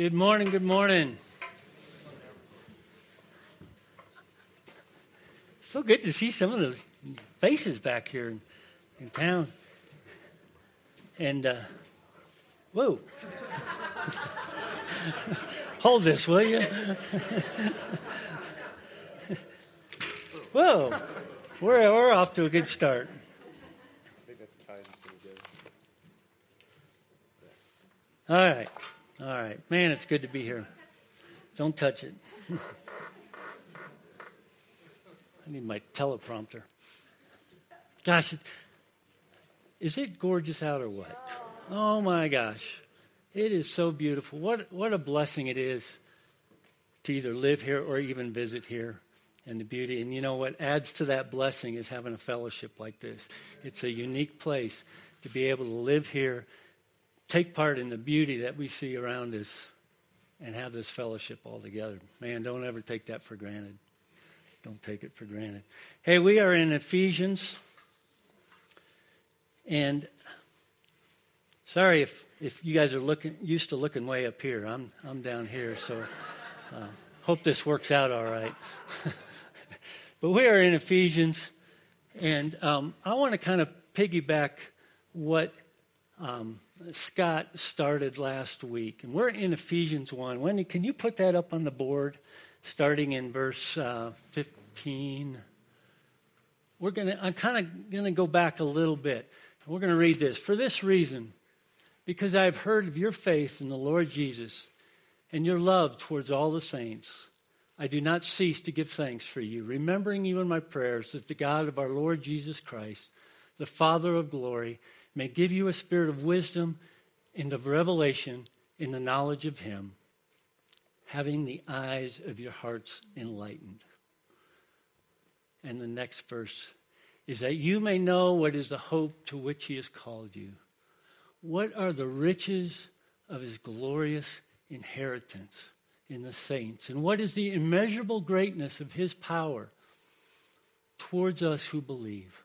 Good morning, good morning. So good to see some of those faces back here in, in town. And, uh, whoa. Hold this, will you? whoa. We're, we're off to a good start. All right. All right. Man, it's good to be here. Don't touch it. I need my teleprompter. Gosh, is it gorgeous out or what? Oh my gosh. It is so beautiful. What, what a blessing it is to either live here or even visit here and the beauty. And you know what adds to that blessing is having a fellowship like this. It's a unique place to be able to live here take part in the beauty that we see around us and have this fellowship all together. Man, don't ever take that for granted. Don't take it for granted. Hey, we are in Ephesians. And sorry if, if you guys are looking used to looking way up here. I'm I'm down here, so uh, hope this works out all right. but we are in Ephesians, and um, I want to kind of piggyback what um, Scott started last week. And we're in Ephesians 1. Wendy, can you put that up on the board starting in verse uh, 15? We're to, I'm kind of going to go back a little bit. We're going to read this. For this reason, because I have heard of your faith in the Lord Jesus and your love towards all the saints, I do not cease to give thanks for you, remembering you in my prayers that the God of our Lord Jesus Christ, the Father of glory, may give you a spirit of wisdom and of revelation in the knowledge of Him, having the eyes of your hearts enlightened. And the next verse is that you may know what is the hope to which He has called you. What are the riches of His glorious inheritance in the saints? And what is the immeasurable greatness of His power towards us who believe?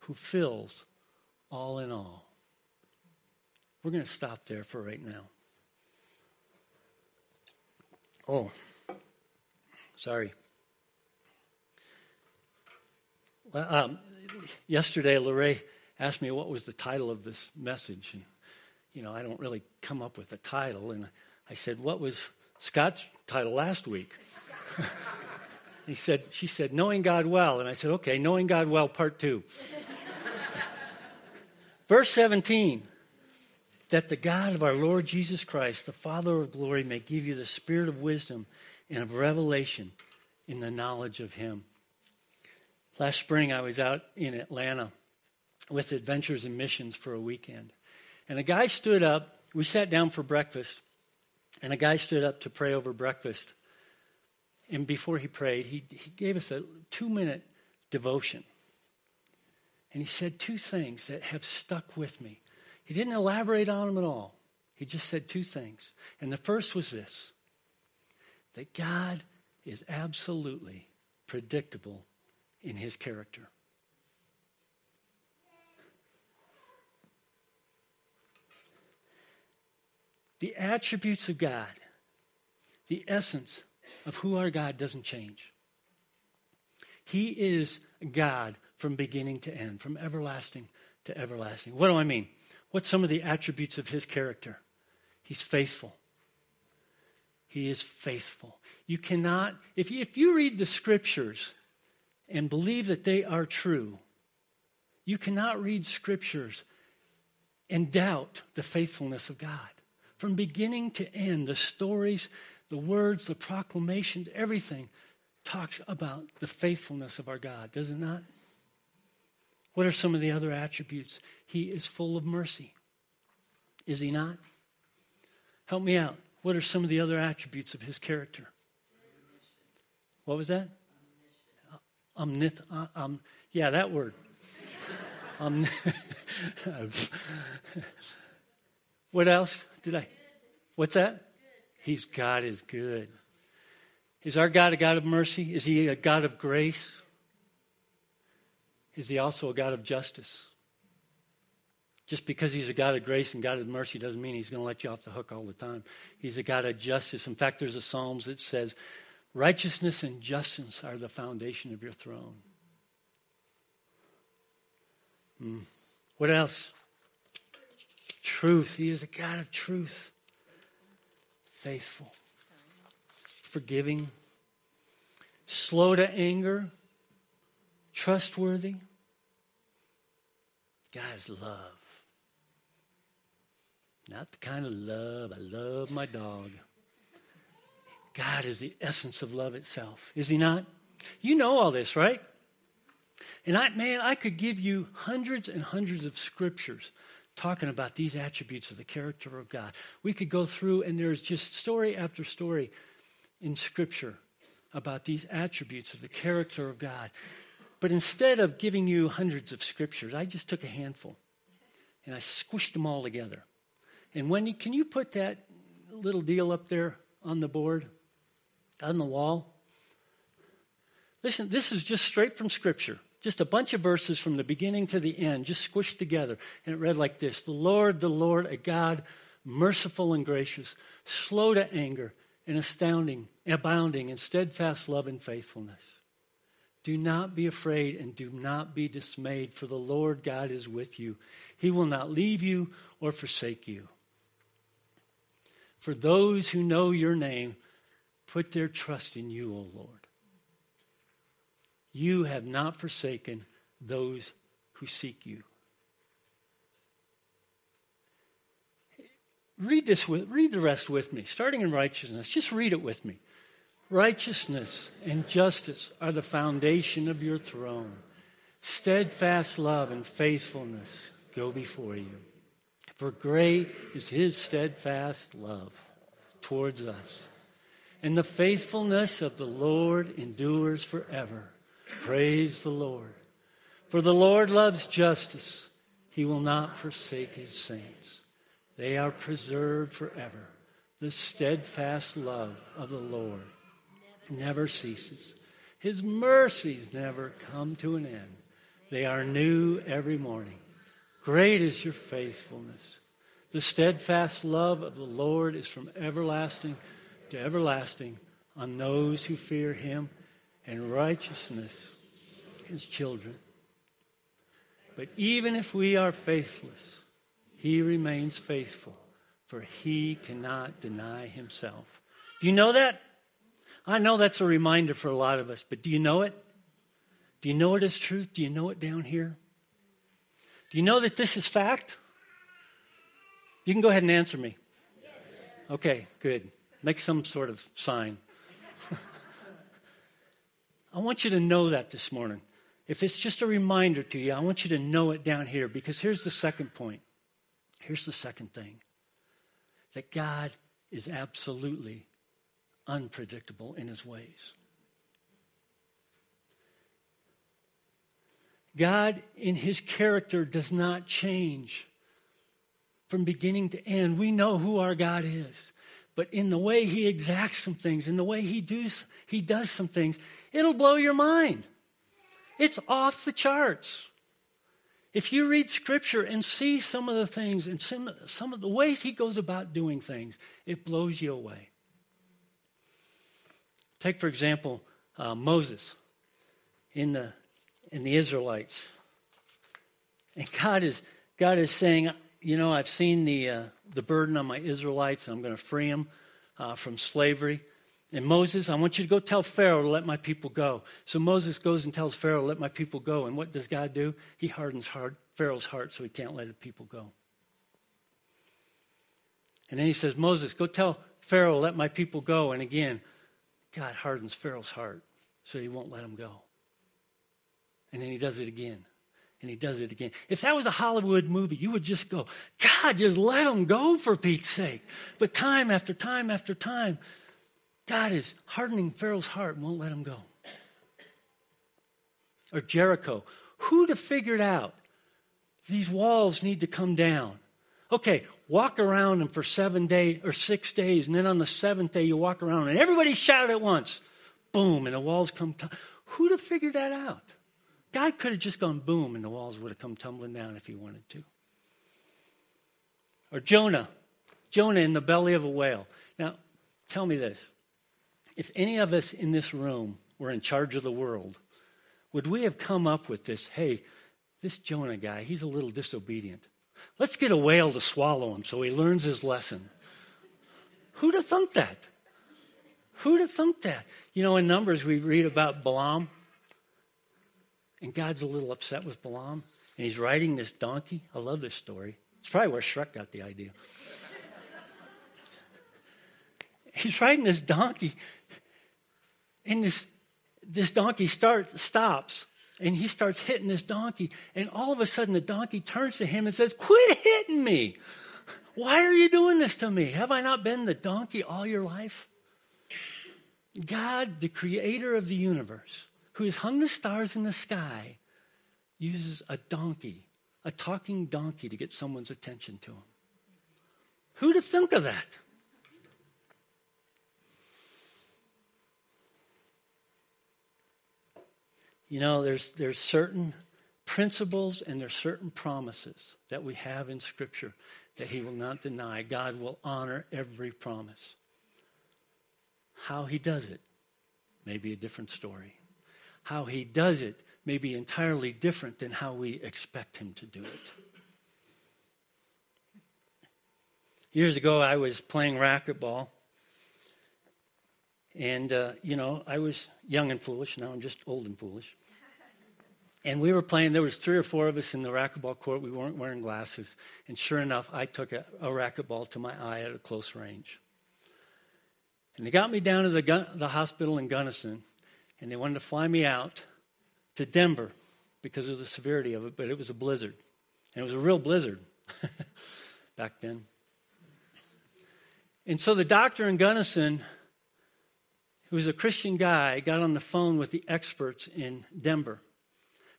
who fills all in all. We're going to stop there for right now. Oh, sorry. Well, um, yesterday, Lorraine asked me what was the title of this message. And, you know, I don't really come up with a title. And I said, What was Scott's title last week? he said, She said, Knowing God Well. And I said, Okay, Knowing God Well, part two. Verse 17 that the God of our Lord Jesus Christ, the Father of glory, may give you the spirit of wisdom and of revelation in the knowledge of Him. Last spring, I was out in Atlanta with Adventures in Missions for a weekend. And a guy stood up, we sat down for breakfast, and a guy stood up to pray over breakfast. And before he prayed, he, he gave us a two minute devotion. And he said two things that have stuck with me. He didn't elaborate on them at all. He just said two things. And the first was this that God is absolutely predictable in his character. The attributes of God, the essence of who our God doesn't change. He is God from beginning to end, from everlasting to everlasting. What do I mean? What's some of the attributes of his character? He's faithful. He is faithful. You cannot, if you, if you read the scriptures and believe that they are true, you cannot read scriptures and doubt the faithfulness of God. From beginning to end, the stories, the words, the proclamations, everything talks about the faithfulness of our God, does it not? What are some of the other attributes? He is full of mercy. Is he not? Help me out. What are some of the other attributes of his character? What was that? Omnith, uh, um, yeah, that word. um, what else did I? What's that? He's God is good. Is our God a God of mercy? Is he a God of grace? Is he also a God of justice? Just because he's a God of grace and God of mercy doesn't mean he's going to let you off the hook all the time. He's a God of justice. In fact, there's a Psalms that says, Righteousness and justice are the foundation of your throne. Hmm. What else? Truth. He is a God of truth. Faithful. Forgiving. Slow to anger. Trustworthy. God's love. Not the kind of love, I love my dog. God is the essence of love itself, is He not? You know all this, right? And I, man, I could give you hundreds and hundreds of scriptures talking about these attributes of the character of God. We could go through, and there's just story after story in Scripture about these attributes of the character of God. But instead of giving you hundreds of scriptures, I just took a handful and I squished them all together. And Wendy, can you put that little deal up there on the board? on the wall. Listen, this is just straight from Scripture. Just a bunch of verses from the beginning to the end, just squished together. And it read like this The Lord, the Lord, a God merciful and gracious, slow to anger, and astounding, abounding in steadfast love and faithfulness. Do not be afraid and do not be dismayed, for the Lord God is with you. He will not leave you or forsake you. For those who know your name, put their trust in you, O Lord. You have not forsaken those who seek you. Read this with, read the rest with me, starting in righteousness. Just read it with me. Righteousness and justice are the foundation of your throne. Steadfast love and faithfulness go before you. For great is his steadfast love towards us and the faithfulness of the Lord endures forever. Praise the Lord. For the Lord loves justice. He will not forsake his saints. They are preserved forever. The steadfast love of the Lord never ceases. His mercies never come to an end. They are new every morning. Great is your faithfulness. The steadfast love of the Lord is from everlasting to everlasting on those who fear him and righteousness, his children. But even if we are faithless, he remains faithful, for he cannot deny himself. Do you know that? I know that's a reminder for a lot of us, but do you know it? Do you know it as truth? Do you know it down here? Do you know that this is fact? You can go ahead and answer me. Okay, good. Make some sort of sign. I want you to know that this morning. If it's just a reminder to you, I want you to know it down here because here's the second point. Here's the second thing that God is absolutely unpredictable in his ways. God, in his character, does not change from beginning to end. We know who our God is but in the way he exacts some things, in the way he does, he does some things, it'll blow your mind. It's off the charts. If you read scripture and see some of the things and some, some of the ways he goes about doing things, it blows you away. Take, for example, uh, Moses in the, in the Israelites. And God is, God is saying, you know, I've seen the, uh, the burden on my Israelites. I'm going to free them uh, from slavery. And Moses, I want you to go tell Pharaoh to let my people go. So Moses goes and tells Pharaoh, let my people go. And what does God do? He hardens heart, Pharaoh's heart so he can't let the people go. And then he says, Moses, go tell Pharaoh, let my people go. And again, God hardens Pharaoh's heart so he won't let him go. And then he does it again. And he does it again. If that was a Hollywood movie, you would just go, God, just let him go for Pete's sake. But time after time after time, God is hardening Pharaoh's heart and won't let him go. Or Jericho. Who'd have figured out these walls need to come down? Okay, walk around them for seven days or six days, and then on the seventh day you walk around and everybody shout at once. Boom, and the walls come. T- Who'd have figured that out? God could have just gone boom and the walls would have come tumbling down if he wanted to. Or Jonah. Jonah in the belly of a whale. Now, tell me this. If any of us in this room were in charge of the world, would we have come up with this? Hey, this Jonah guy, he's a little disobedient. Let's get a whale to swallow him so he learns his lesson. Who'd have thunk that? Who'd have thunk that? You know, in Numbers, we read about Balaam. And God's a little upset with Balaam. And he's riding this donkey. I love this story. It's probably where Shrek got the idea. he's riding this donkey. And this, this donkey starts, stops. And he starts hitting this donkey. And all of a sudden, the donkey turns to him and says, Quit hitting me. Why are you doing this to me? Have I not been the donkey all your life? God, the creator of the universe, who has hung the stars in the sky, uses a donkey, a talking donkey, to get someone's attention to him. Who to think of that? You know, there's, there's certain principles and there's certain promises that we have in Scripture that He will not deny. God will honor every promise. How He does it may be a different story. How He does it may be entirely different than how we expect Him to do it. Years ago, I was playing racquetball. And, uh, you know, I was young and foolish. Now I'm just old and foolish. And we were playing, there was three or four of us in the racquetball court. We weren't wearing glasses. And sure enough, I took a, a racquetball to my eye at a close range. And they got me down to the, gun, the hospital in Gunnison, and they wanted to fly me out to Denver because of the severity of it, but it was a blizzard. And it was a real blizzard back then. And so the doctor in Gunnison, who was a Christian guy, got on the phone with the experts in Denver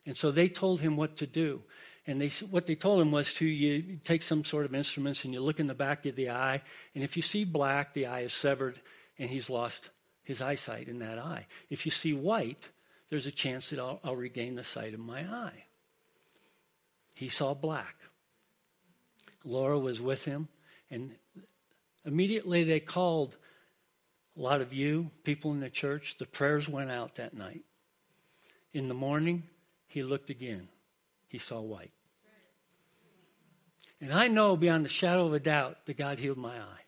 and so they told him what to do. And they, what they told him was to you take some sort of instruments and you look in the back of the eye. And if you see black, the eye is severed and he's lost his eyesight in that eye. If you see white, there's a chance that I'll, I'll regain the sight of my eye. He saw black. Laura was with him. And immediately they called a lot of you, people in the church. The prayers went out that night. In the morning, he looked again. He saw white. And I know beyond the shadow of a doubt that God healed my eye.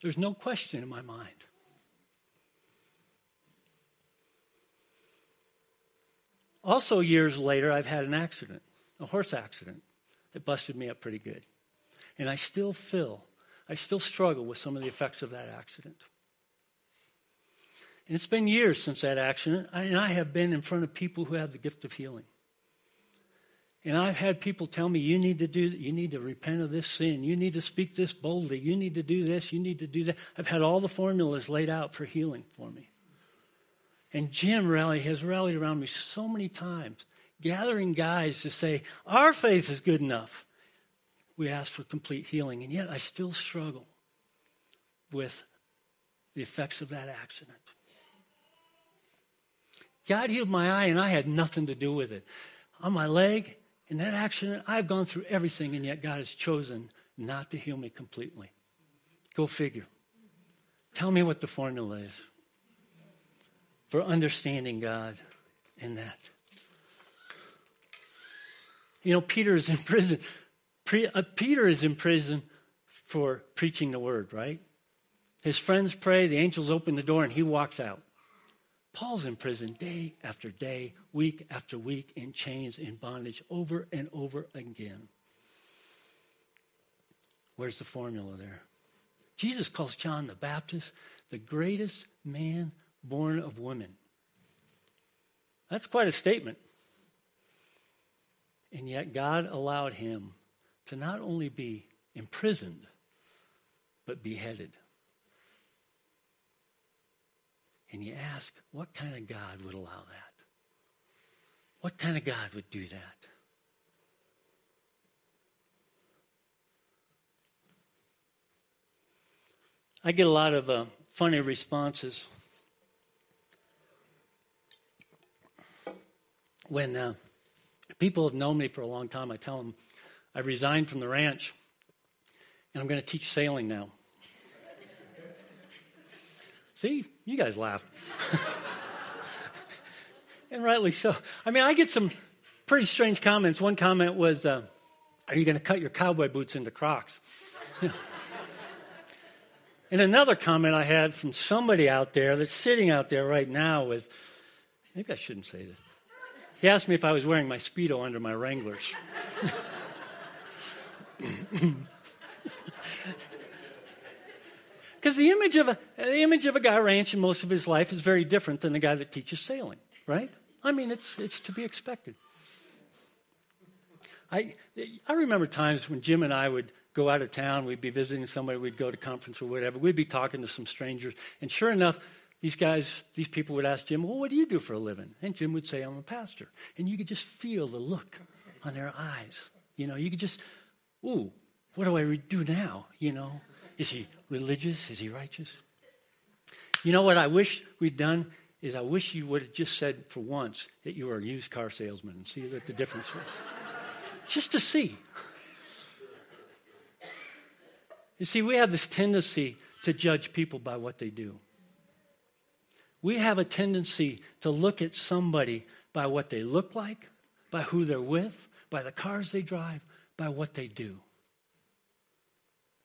There's no question in my mind. Also, years later, I've had an accident, a horse accident, that busted me up pretty good. And I still feel, I still struggle with some of the effects of that accident. And it's been years since that accident, and I have been in front of people who have the gift of healing. And I've had people tell me, you need to do you need to repent of this sin. You need to speak this boldly. You need to do this. You need to do that. I've had all the formulas laid out for healing for me. And Jim Rally has rallied around me so many times, gathering guys to say, our faith is good enough. We ask for complete healing, and yet I still struggle with the effects of that accident. God healed my eye, and I had nothing to do with it. On my leg, in that accident, I've gone through everything, and yet God has chosen not to heal me completely. Go figure. Tell me what the formula is for understanding God in that. You know, Peter is in prison. Uh, Peter is in prison for preaching the word, right? His friends pray, the angels open the door, and he walks out. Paul's in prison day after day, week after week, in chains, in bondage, over and over again. Where's the formula there? Jesus calls John the Baptist the greatest man born of woman. That's quite a statement. And yet God allowed him to not only be imprisoned, but beheaded. And you ask, what kind of God would allow that? What kind of God would do that? I get a lot of uh, funny responses when uh, people have known me for a long time. I tell them I resigned from the ranch and I'm going to teach sailing now. See, you guys laugh. and rightly so. I mean, I get some pretty strange comments. One comment was, uh, Are you going to cut your cowboy boots into Crocs? and another comment I had from somebody out there that's sitting out there right now was, Maybe I shouldn't say this. He asked me if I was wearing my Speedo under my Wranglers. Because the image of a the image of a guy ranching most of his life is very different than the guy that teaches sailing, right? I mean, it's it's to be expected. I I remember times when Jim and I would go out of town, we'd be visiting somebody, we'd go to conference or whatever, we'd be talking to some strangers, and sure enough, these guys, these people would ask Jim, Well, what do you do for a living? And Jim would say, I'm a pastor. And you could just feel the look on their eyes. You know, you could just, ooh, what do I do now? You know, is he religious? Is he righteous? You know what I wish we'd done is I wish you would have just said for once that you were a used car salesman and see what the difference was. just to see. You see, we have this tendency to judge people by what they do. We have a tendency to look at somebody by what they look like, by who they're with, by the cars they drive, by what they do.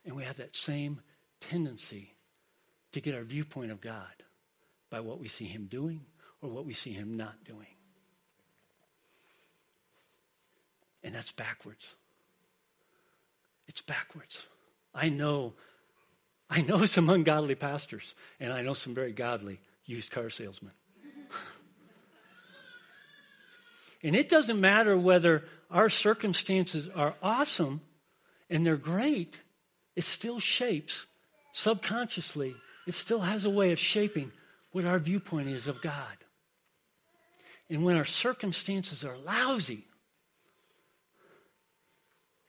And we have that same tendency to get our viewpoint of God by what we see Him doing or what we see Him not doing. And that's backwards. It's backwards. I know, I know some ungodly pastors, and I know some very godly used car salesmen. and it doesn't matter whether our circumstances are awesome and they're great it still shapes subconsciously, it still has a way of shaping what our viewpoint is of God. And when our circumstances are lousy,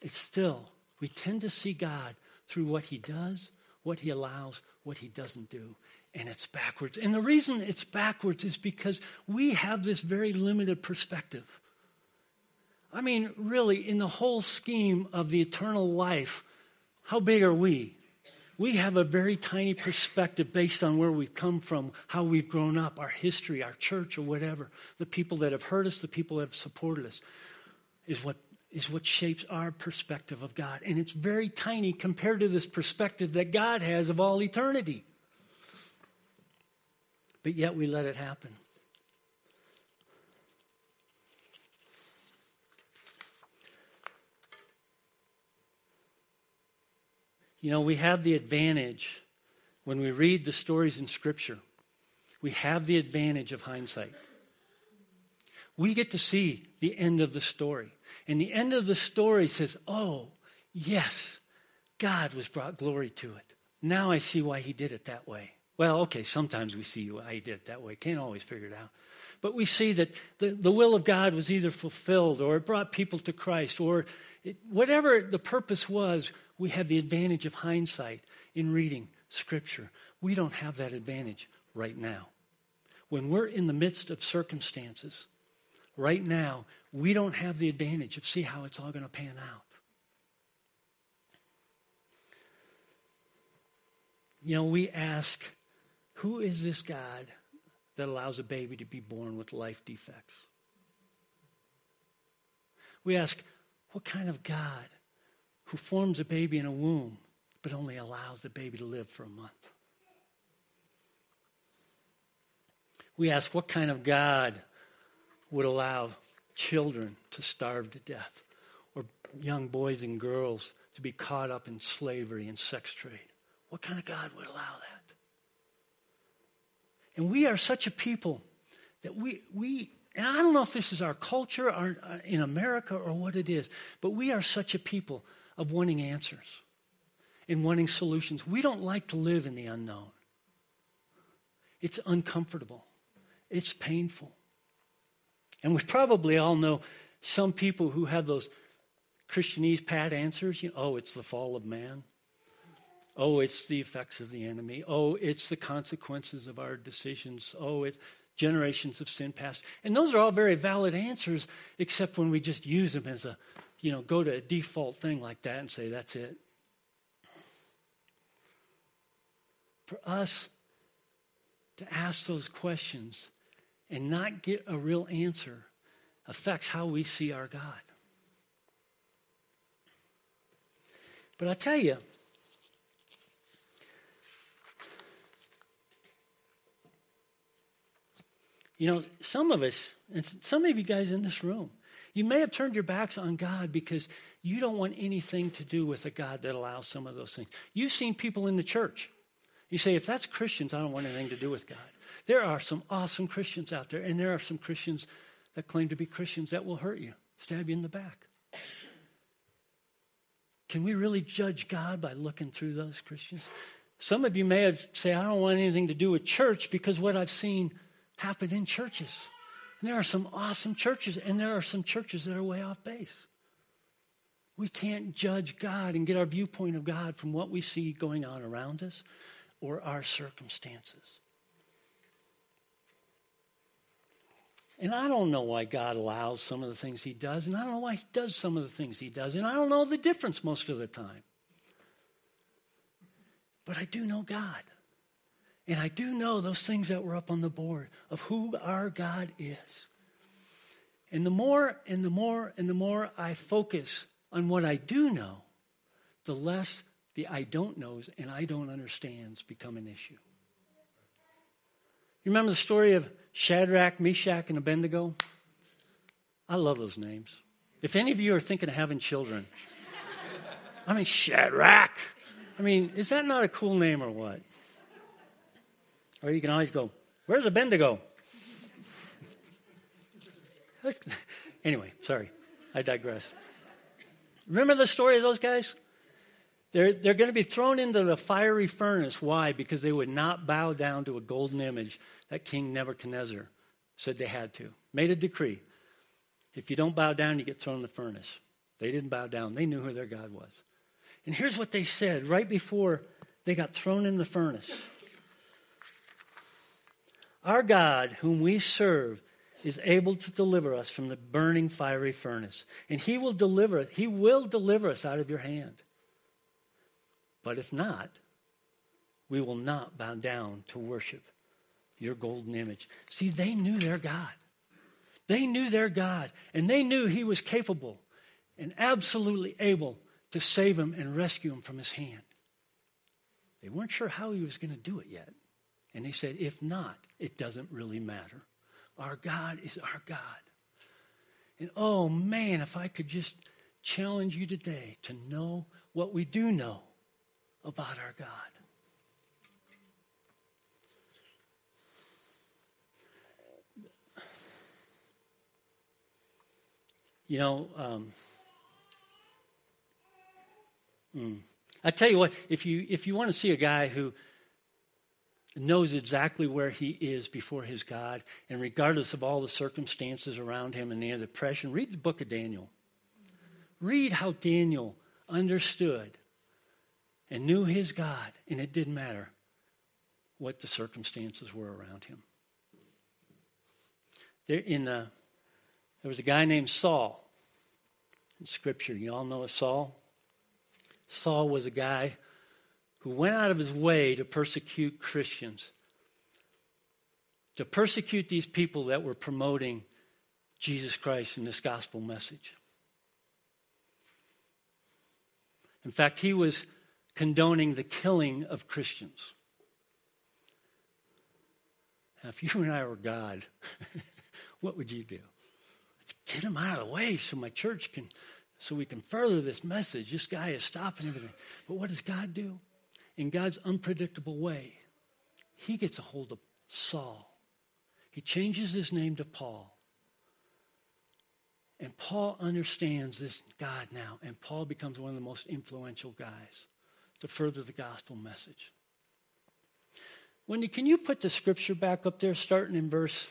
it's still, we tend to see God through what he does, what he allows, what he doesn't do. And it's backwards. And the reason it's backwards is because we have this very limited perspective. I mean, really, in the whole scheme of the eternal life, how big are we? We have a very tiny perspective based on where we've come from, how we've grown up, our history, our church, or whatever. The people that have hurt us, the people that have supported us, is what, is what shapes our perspective of God. And it's very tiny compared to this perspective that God has of all eternity. But yet we let it happen. You know, we have the advantage when we read the stories in Scripture, we have the advantage of hindsight. We get to see the end of the story. And the end of the story says, oh, yes, God was brought glory to it. Now I see why he did it that way. Well, okay, sometimes we see why he did it that way. Can't always figure it out. But we see that the, the will of God was either fulfilled or it brought people to Christ or it, whatever the purpose was, we have the advantage of hindsight in reading Scripture. We don't have that advantage right now. When we're in the midst of circumstances, right now, we don't have the advantage of see how it's all going to pan out. You know, we ask, who is this God that allows a baby to be born with life defects? We ask, what kind of God who forms a baby in a womb but only allows the baby to live for a month. We ask what kind of God would allow children to starve to death or young boys and girls to be caught up in slavery and sex trade. What kind of God would allow that? And we are such a people that we, we And I don't know if this is our culture or uh, in America or what it is, but we are such a people of wanting answers and wanting solutions. We don't like to live in the unknown. It's uncomfortable. It's painful. And we probably all know some people who have those Christianese pat answers. You know, oh, it's the fall of man. Oh, it's the effects of the enemy. Oh, it's the consequences of our decisions. Oh, it generations of sin past. And those are all very valid answers, except when we just use them as a, you know, go to a default thing like that and say, that's it. For us to ask those questions and not get a real answer affects how we see our God. But I tell you, You know, some of us, and some of you guys in this room, you may have turned your backs on God because you don't want anything to do with a God that allows some of those things. You've seen people in the church. You say, if that's Christians, I don't want anything to do with God. There are some awesome Christians out there, and there are some Christians that claim to be Christians that will hurt you, stab you in the back. Can we really judge God by looking through those Christians? Some of you may have say, I don't want anything to do with church because what I've seen happen in churches. And there are some awesome churches, and there are some churches that are way off base. We can't judge God and get our viewpoint of God from what we see going on around us or our circumstances. And I don't know why God allows some of the things he does, and I don't know why he does some of the things he does, and I don't know the difference most of the time. But I do know God. And I do know those things that were up on the board of who our God is. And the more and the more and the more I focus on what I do know, the less the I don't knows and I don't understands become an issue. You remember the story of Shadrach, Meshach, and Abednego? I love those names. If any of you are thinking of having children, I mean, Shadrach. I mean, is that not a cool name or what? Or you can always go, Where's Abednego? anyway, sorry. I digress. Remember the story of those guys? They're, they're going to be thrown into the fiery furnace. Why? Because they would not bow down to a golden image that King Nebuchadnezzar said they had to. Made a decree. If you don't bow down, you get thrown in the furnace. They didn't bow down. They knew who their God was. And here's what they said right before they got thrown in the furnace. Our God, whom we serve, is able to deliver us from the burning fiery furnace. And he will deliver he will deliver us out of your hand. But if not, we will not bow down to worship your golden image. See, they knew their God. They knew their God, and they knew he was capable and absolutely able to save him and rescue him from his hand. They weren't sure how he was going to do it yet. And they said, if not, it doesn't really matter. Our God is our God. And oh man, if I could just challenge you today to know what we do know about our God. You know, um, mm, I tell you what, if you if you want to see a guy who knows exactly where he is before his God, and regardless of all the circumstances around him and the depression, read the book of Daniel. Read how Daniel understood and knew his God, and it didn't matter what the circumstances were around him. There, in, uh, there was a guy named Saul in Scripture. You all know Saul? Saul was a guy who went out of his way to persecute Christians, to persecute these people that were promoting Jesus Christ and this gospel message. In fact, he was condoning the killing of Christians. Now, if you and I were God, what would you do? Get him out of the way so my church can, so we can further this message. This guy is stopping everything. But what does God do? In God's unpredictable way, he gets a hold of Saul. He changes his name to Paul. And Paul understands this God now, and Paul becomes one of the most influential guys to further the gospel message. Wendy, can you put the scripture back up there, starting in verse,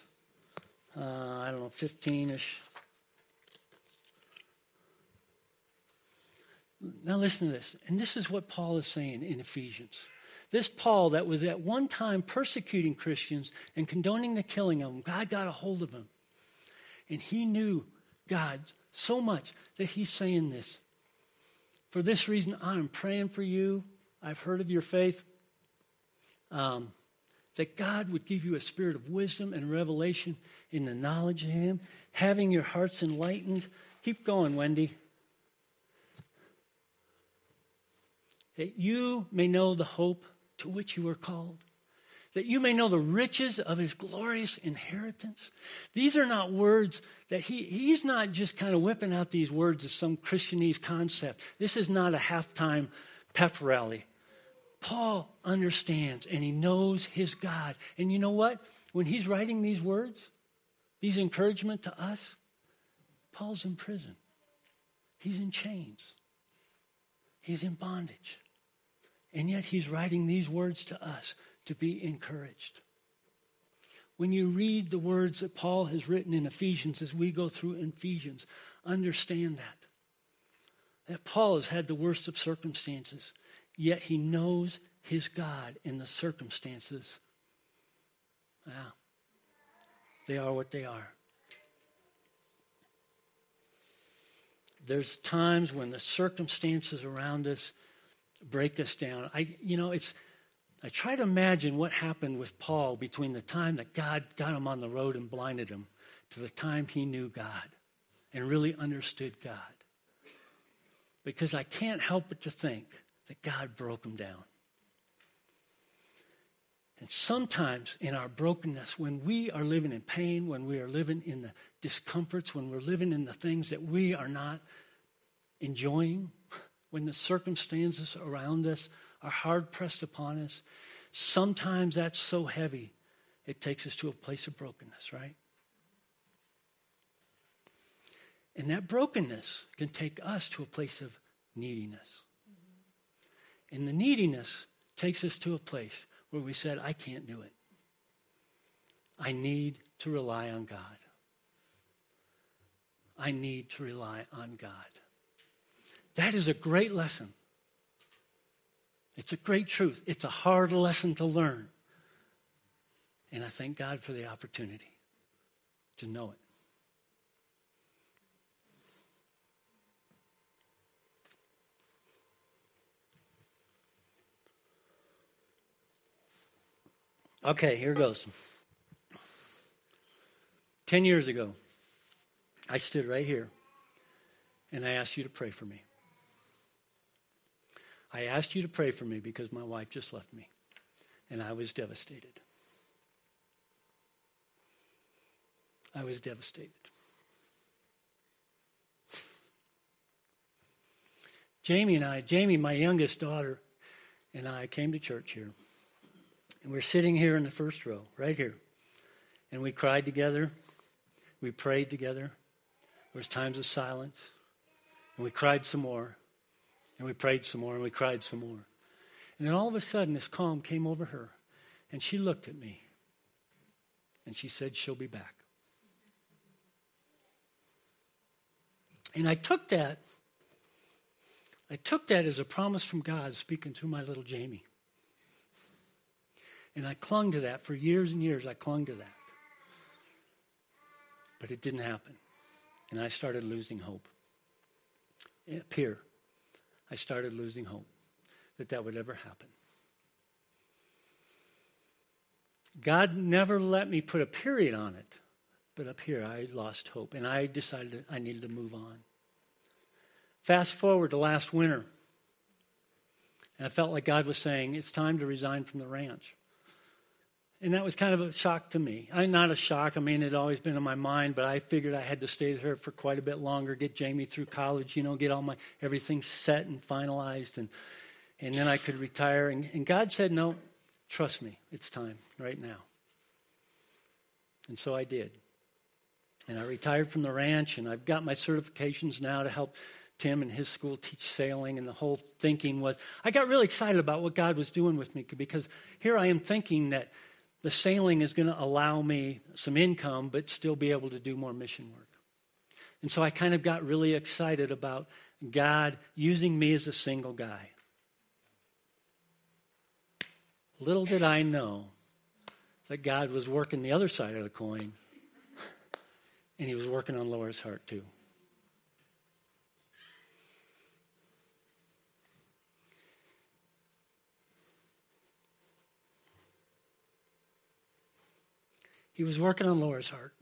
uh, I don't know, 15 ish? Now, listen to this. And this is what Paul is saying in Ephesians. This Paul, that was at one time persecuting Christians and condoning the killing of them, God got a hold of him. And he knew God so much that he's saying this. For this reason, I'm praying for you. I've heard of your faith. Um, that God would give you a spirit of wisdom and revelation in the knowledge of Him, having your hearts enlightened. Keep going, Wendy. That you may know the hope to which you were called that you may know the riches of his glorious inheritance. These are not words that he, he's not just kind of whipping out these words as some Christianese concept. This is not a halftime pep rally. Paul understands and he knows his God. And you know what? When he's writing these words, these encouragement to us, Paul's in prison. He's in chains. He's in bondage. And yet he's writing these words to us to be encouraged. When you read the words that Paul has written in Ephesians as we go through Ephesians, understand that. That Paul has had the worst of circumstances, yet he knows his God in the circumstances. Yeah, they are what they are. There's times when the circumstances around us break us down. I, you know, it's I try to imagine what happened with Paul between the time that God got him on the road and blinded him to the time he knew God and really understood God. Because I can't help but to think that God broke him down. And sometimes in our brokenness, when we are living in pain, when we are living in the discomforts, when we're living in the things that we are not enjoying, when the circumstances around us are hard pressed upon us, sometimes that's so heavy it takes us to a place of brokenness, right? And that brokenness can take us to a place of neediness. And the neediness takes us to a place where we said, I can't do it. I need to rely on God. I need to rely on God. That is a great lesson it's a great truth. It's a hard lesson to learn. And I thank God for the opportunity to know it. Okay, here goes. Ten years ago, I stood right here and I asked you to pray for me. I asked you to pray for me because my wife just left me, and I was devastated. I was devastated. Jamie and I, Jamie, my youngest daughter, and I came to church here. And we're sitting here in the first row, right here. And we cried together. We prayed together. There was times of silence. And we cried some more. And we prayed some more and we cried some more. And then all of a sudden, this calm came over her. And she looked at me. And she said, She'll be back. And I took that. I took that as a promise from God speaking to my little Jamie. And I clung to that for years and years. I clung to that. But it didn't happen. And I started losing hope. Up here. I started losing hope that that would ever happen. God never let me put a period on it, but up here I lost hope and I decided I needed to move on. Fast forward to last winter, and I felt like God was saying, It's time to resign from the ranch. And that was kind of a shock to me. I, not a shock. I mean, it had always been in my mind, but I figured I had to stay there for quite a bit longer, get Jamie through college, you know, get all my everything set and finalized, and and then I could retire. And, and God said, "No, trust me, it's time right now." And so I did. And I retired from the ranch, and I've got my certifications now to help Tim and his school teach sailing. And the whole thinking was, I got really excited about what God was doing with me because here I am thinking that the sailing is going to allow me some income, but still be able to do more mission work. And so I kind of got really excited about God using me as a single guy. Little did I know that God was working the other side of the coin, and He was working on Laura's heart too. He was working on Laura's heart.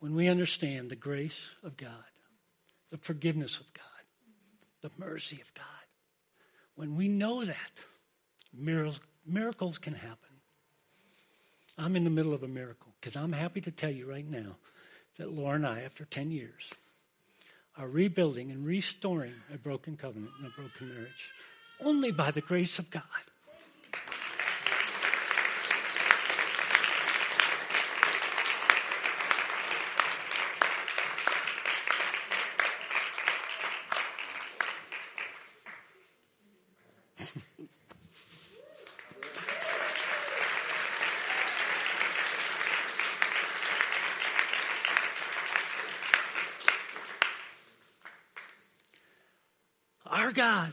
When we understand the grace of God, the forgiveness of God, the mercy of God, when we know that, miracles can happen. I'm in the middle of a miracle because I'm happy to tell you right now that Laura and I, after 10 years, are rebuilding and restoring a broken covenant and a broken marriage only by the grace of God. God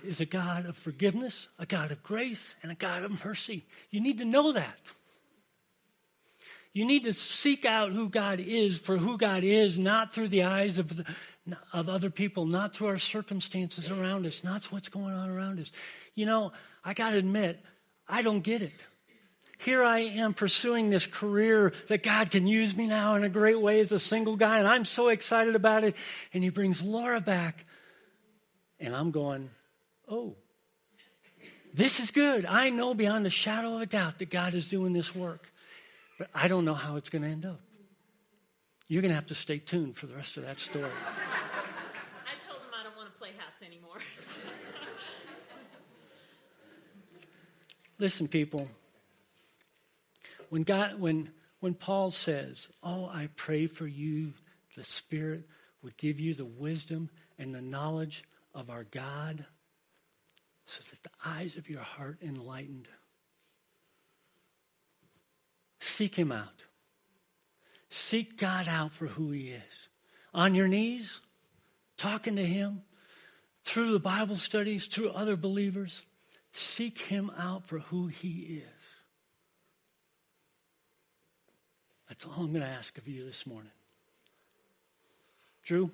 is a God of forgiveness, a God of grace, and a God of mercy. You need to know that. You need to seek out who God is for who God is, not through the eyes of, the, of other people, not through our circumstances around us, not what's going on around us. You know, I got to admit, I don't get it. Here I am pursuing this career that God can use me now in a great way as a single guy, and I'm so excited about it. And He brings Laura back, and I'm going, oh, this is good. I know beyond a shadow of a doubt that God is doing this work, but I don't know how it's going to end up. You're going to have to stay tuned for the rest of that story. I told him I don't want to play house anymore. Listen, people. When God, when when Paul says, "Oh, I pray for you, the Spirit would give you the wisdom and the knowledge of our God." So that the eyes of your heart enlightened. Seek him out. Seek God out for who he is. On your knees, talking to him, through the Bible studies, through other believers. Seek him out for who he is. That's all I'm going to ask of you this morning. Drew?